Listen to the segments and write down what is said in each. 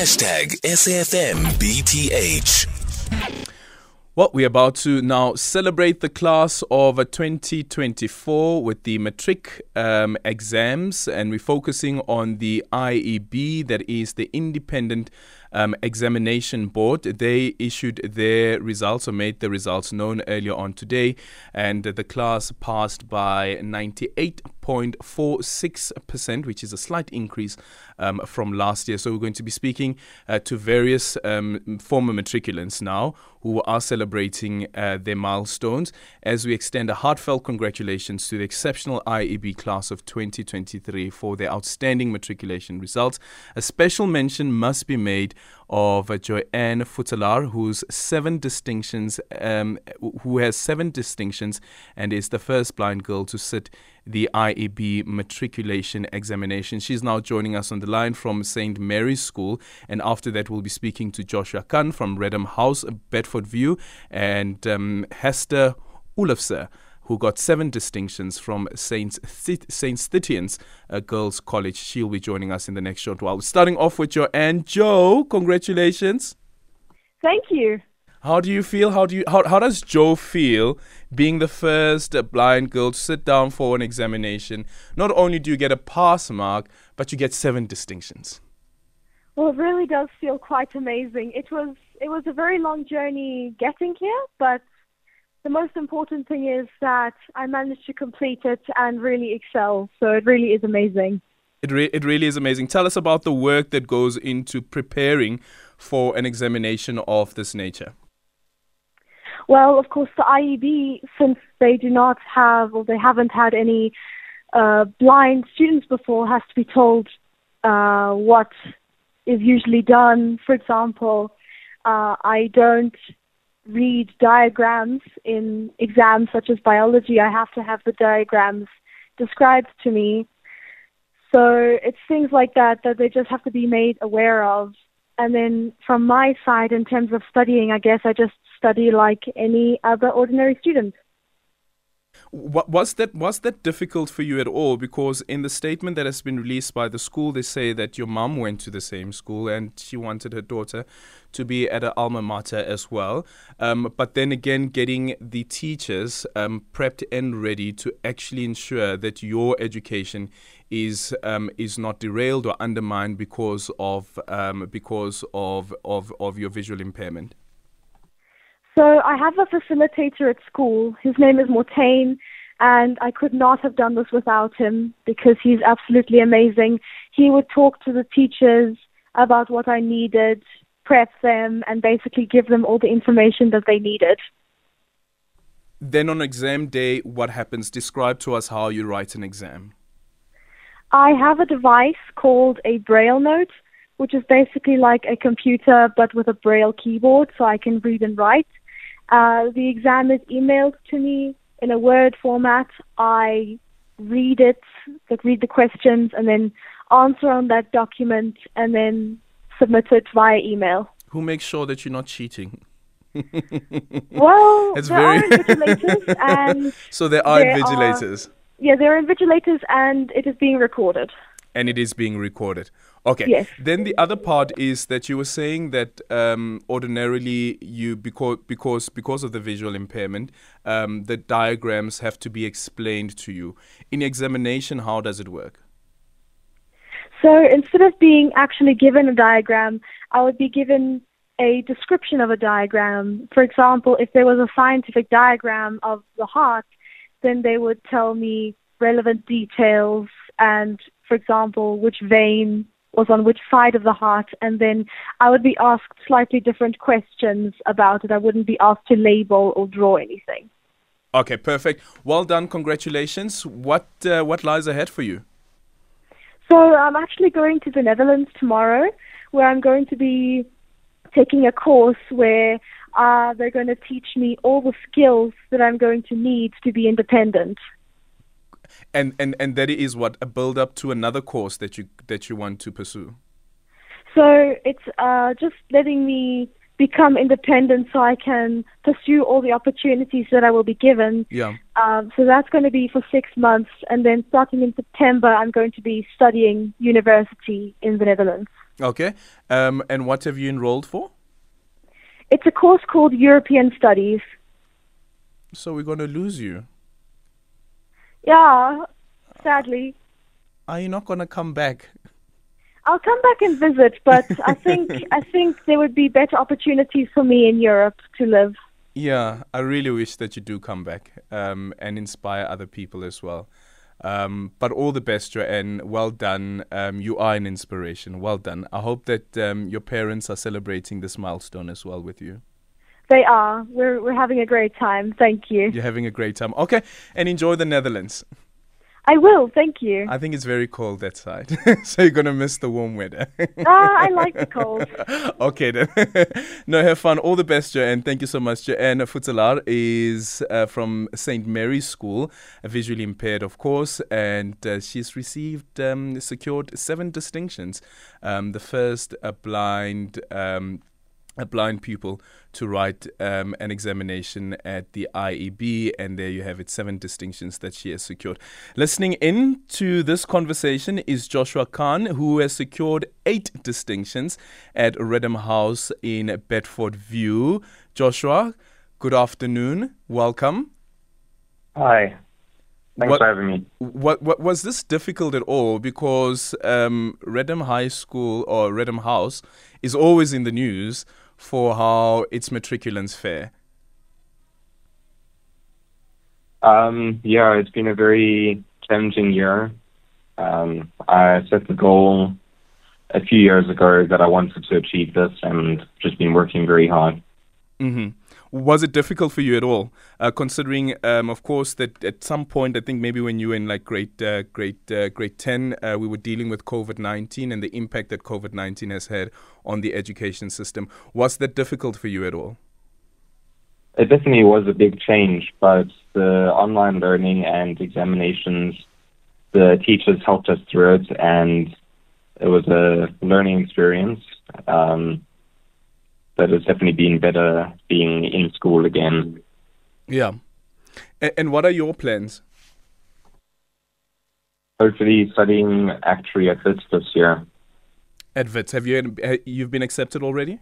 Hashtag SAFMBTH. Well, we're about to now celebrate the class of 2024 with the matric um, exams, and we're focusing on the IEB, that is the Independent um, Examination Board. They issued their results or made the results known earlier on today, and the class passed by 98.46%, which is a slight increase um, from last year. So, we're going to be speaking uh, to various um, former matriculants now who are celebrating uh, their milestones as we extend a heartfelt congratulations to the exceptional IEB class of 2023 for their outstanding matriculation results. A special mention must be made of uh, Joanne Futselaar, who's seven distinctions, um, who has seven distinctions and is the first blind girl to sit the IEB matriculation examination. She's now joining us on the line from St. Mary's School, and after that, we'll be speaking to Joshua Kahn from Reddam House, Bedfordview, and um, Hester Oelofse who got seven distinctions from Saint, Saint Stithians uh, Girls College. She'll be joining us in the next short while. Starting off with your Aunt Joe, congratulations. Thank you. How do you feel? How do you how, how does Joe feel being the first blind girl to sit down for an examination? Not only do you get a pass mark, but you get seven distinctions. Well, it really does feel quite amazing. It was it was a very long journey getting here, but the most important thing is that I managed to complete it and really excel. So it really is amazing. It, re- it really is amazing. Tell us about the work that goes into preparing for an examination of this nature. Well, of course, the IEB, since they do not have or they haven't had any uh, blind students before, has to be told uh, what is usually done. For example, uh, I don't read diagrams in exams such as biology, I have to have the diagrams described to me. So it's things like that that they just have to be made aware of. And then from my side, in terms of studying, I guess I just study like any other ordinary student. Was that was that difficult for you at all? Because in the statement that has been released by the school, they say that your mum went to the same school and she wanted her daughter to be at an alma mater as well. Um, but then again, getting the teachers um, prepped and ready to actually ensure that your education is um, is not derailed or undermined because of um, because of, of of your visual impairment. So I have a facilitator at school. His name is Mortain, and I could not have done this without him because he's absolutely amazing. He would talk to the teachers about what I needed, prep them, and basically give them all the information that they needed. Then on exam day, what happens? Describe to us how you write an exam. I have a device called a Braille Note, which is basically like a computer but with a Braille keyboard so I can read and write. Uh, the exam is emailed to me in a Word format. I read it, like read the questions, and then answer on that document, and then submit it via email. Who makes sure that you're not cheating? well, it's there very are invigilators, and so there are there invigilators. Are, yeah, there are invigilators, and it is being recorded. And it is being recorded. Okay. Yes. Then the other part is that you were saying that um, ordinarily you because because because of the visual impairment, um, the diagrams have to be explained to you. In examination, how does it work? So instead of being actually given a diagram, I would be given a description of a diagram. For example, if there was a scientific diagram of the heart, then they would tell me relevant details and, for example, which vein was on which side of the heart, and then I would be asked slightly different questions about it. I wouldn't be asked to label or draw anything. Okay, perfect. Well done. Congratulations. What uh, what lies ahead for you? So I'm actually going to the Netherlands tomorrow, where I'm going to be taking a course where uh, they're going to teach me all the skills that I'm going to need to be independent and and and that is what a build up to another course that you that you want to pursue so it's uh, just letting me become independent so I can pursue all the opportunities that I will be given. Yeah. Um, so that's going to be for six months. And then starting in September, I'm going to be studying university in the Netherlands. Okay. Um, and what have you enrolled for? It's a course called European Studies. So we're going to lose you. Yeah, sadly. Are you not going to come back? I'll come back and visit, but I think I think there would be better opportunities for me in Europe to live. Yeah, I really wish that you do come back um, and inspire other people as well. Um, but all the best, Joanne. Well done. Um, you are an inspiration. Well done. I hope that um, your parents are celebrating this milestone as well with you. They are. We're we're having a great time. Thank you. You're having a great time. Okay, and enjoy the Netherlands. I will. Thank you. I think it's very cold that side, so you're gonna miss the warm weather. ah, I like the cold. okay then. no, have fun. All the best, Joanne. Thank you so much. Joanne Futselaar is uh, from St. Mary's School, visually impaired, of course, and uh, she's received, um, secured seven distinctions. Um, the first, a blind. Um, a blind pupil to write um, an examination at the IEB, and there you have it seven distinctions that she has secured. Listening in to this conversation is Joshua Kahn, who has secured eight distinctions at Reddam House in Bedfordview. Joshua, good afternoon. Welcome. Hi. Thanks What- for having me. What, what was this difficult at all? Because um, Reddam High School or Reddam House is always in the news for how its matriculants fare. Um, yeah, it's been a very challenging year. Um, I set the goal a few years ago that I wanted to achieve this and just been working very hard. hmm Was it difficult for you at all, uh, considering, um, of course, that at some point, I think maybe when you were in like grade uh, grade uh, grade ten, uh, we were dealing with COVID nineteen and the impact that COVID nineteen has had on the education system. Was that difficult for you at all? It definitely was a big change, but the online learning and examinations, the teachers helped us through it, and it was a learning experience. Um, but it's definitely been better being in school again. Yeah. And, and what are your plans? Hopefully, studying actuary at WITS this year. At WITS, have you you've been accepted already?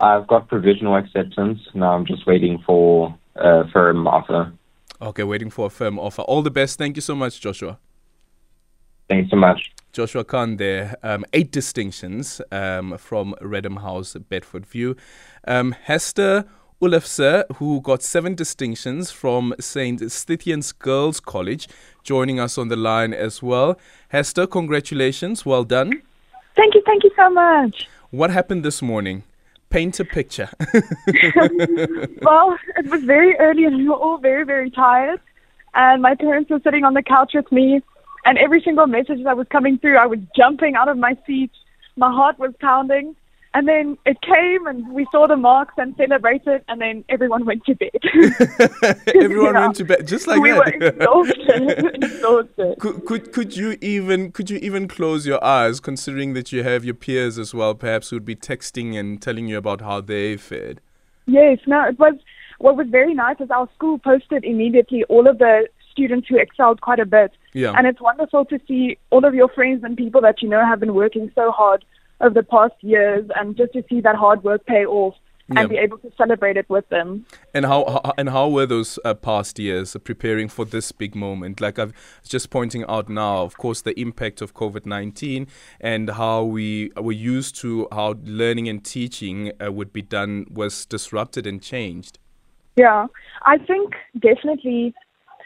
I've got provisional acceptance. Now I'm just waiting for a firm offer. Okay, waiting for a firm offer. All the best. Thank you so much, Joshua. Thanks so much. Joshua Kahn there. Um, eight distinctions um, from Reddam House, Bedfordview. Um, Hester Oelofse, who got seven distinctions from St. Stithians Girls College, joining us on the line as well. Hester, congratulations. Well done. Thank you. Thank you so much. What happened this morning? Paint a picture. well, it was very early and we were all very, very tired. And my parents were sitting on the couch with me. And every single message that was coming through, I was jumping out of my seat. My heart was pounding. And then it came and we saw the marks and celebrated. And then everyone went to bed. Everyone Yeah. went to bed just like we that. were exhausted. exhausted. Could, could could you even could you even close your eyes, considering that you have your peers as well, perhaps who'd be texting and telling you about how they fared? Yes, no, it was what was very nice is our school posted immediately all of the students who excelled quite a bit. Yeah. And it's wonderful to see all of your friends and people that you know have been working so hard over the past years and just to see that hard work pay off Yeah. and be able to celebrate it with them. And how, how and how were those uh, past years preparing for this big moment? Like I've just pointing out now, of course, the impact of COVID nineteen and how we were used to how learning and teaching uh, would be done was disrupted and changed. Yeah, I think definitely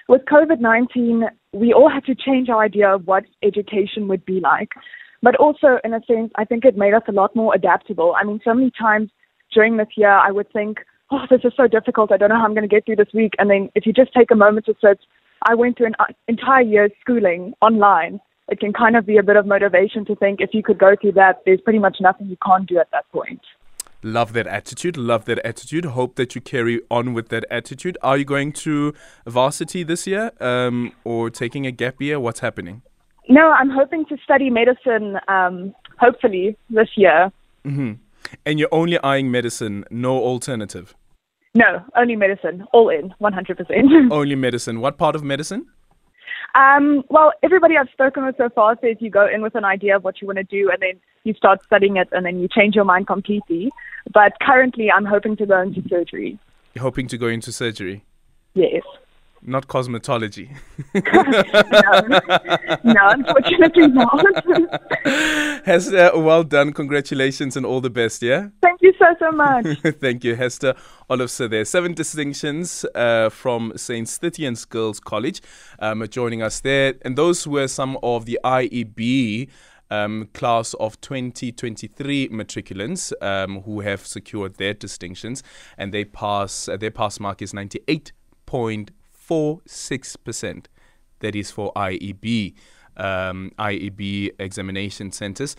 with COVID 19, we all had to change our idea of what education would be like. But also, in a sense, I think it made us a lot more adaptable. I mean, so many times during this year, I would think, oh, this is so difficult. I don't know how I'm going to get through this week. And then if you just take a moment to sit, I went through an uh, entire year's schooling online. It can kind of be a bit of motivation to think if you could go through that, there's pretty much nothing you can't do at that point. Love that attitude. Love that attitude. Hope that you carry on with that attitude. Are you going to varsity this year, um, or taking a gap year? What's happening? No, I'm hoping to study medicine, um, hopefully this year. hmm And you're only eyeing medicine, no alternative? No, only medicine, all in, 100%. only medicine. What part of medicine? Um, well, everybody I've spoken with so far says you go in with an idea of what you want to do and then you start studying it and then you change your mind completely. But currently, I'm hoping to go into surgery. You're hoping to go into surgery? Yes. Not cosmetology. no. no, unfortunately not. Hester, well done. Congratulations and all the best, yeah? Thank you so, so much. Thank you, Hester Oelofse there. Seven distinctions uh, from St. Stithians Girls College um, joining us there. And those were some of the IEB um, class of 2023 matriculants um, who have secured their distinctions, and they pass uh, their pass mark is 98.46%. That is for IEB. Um, IEB examination centers.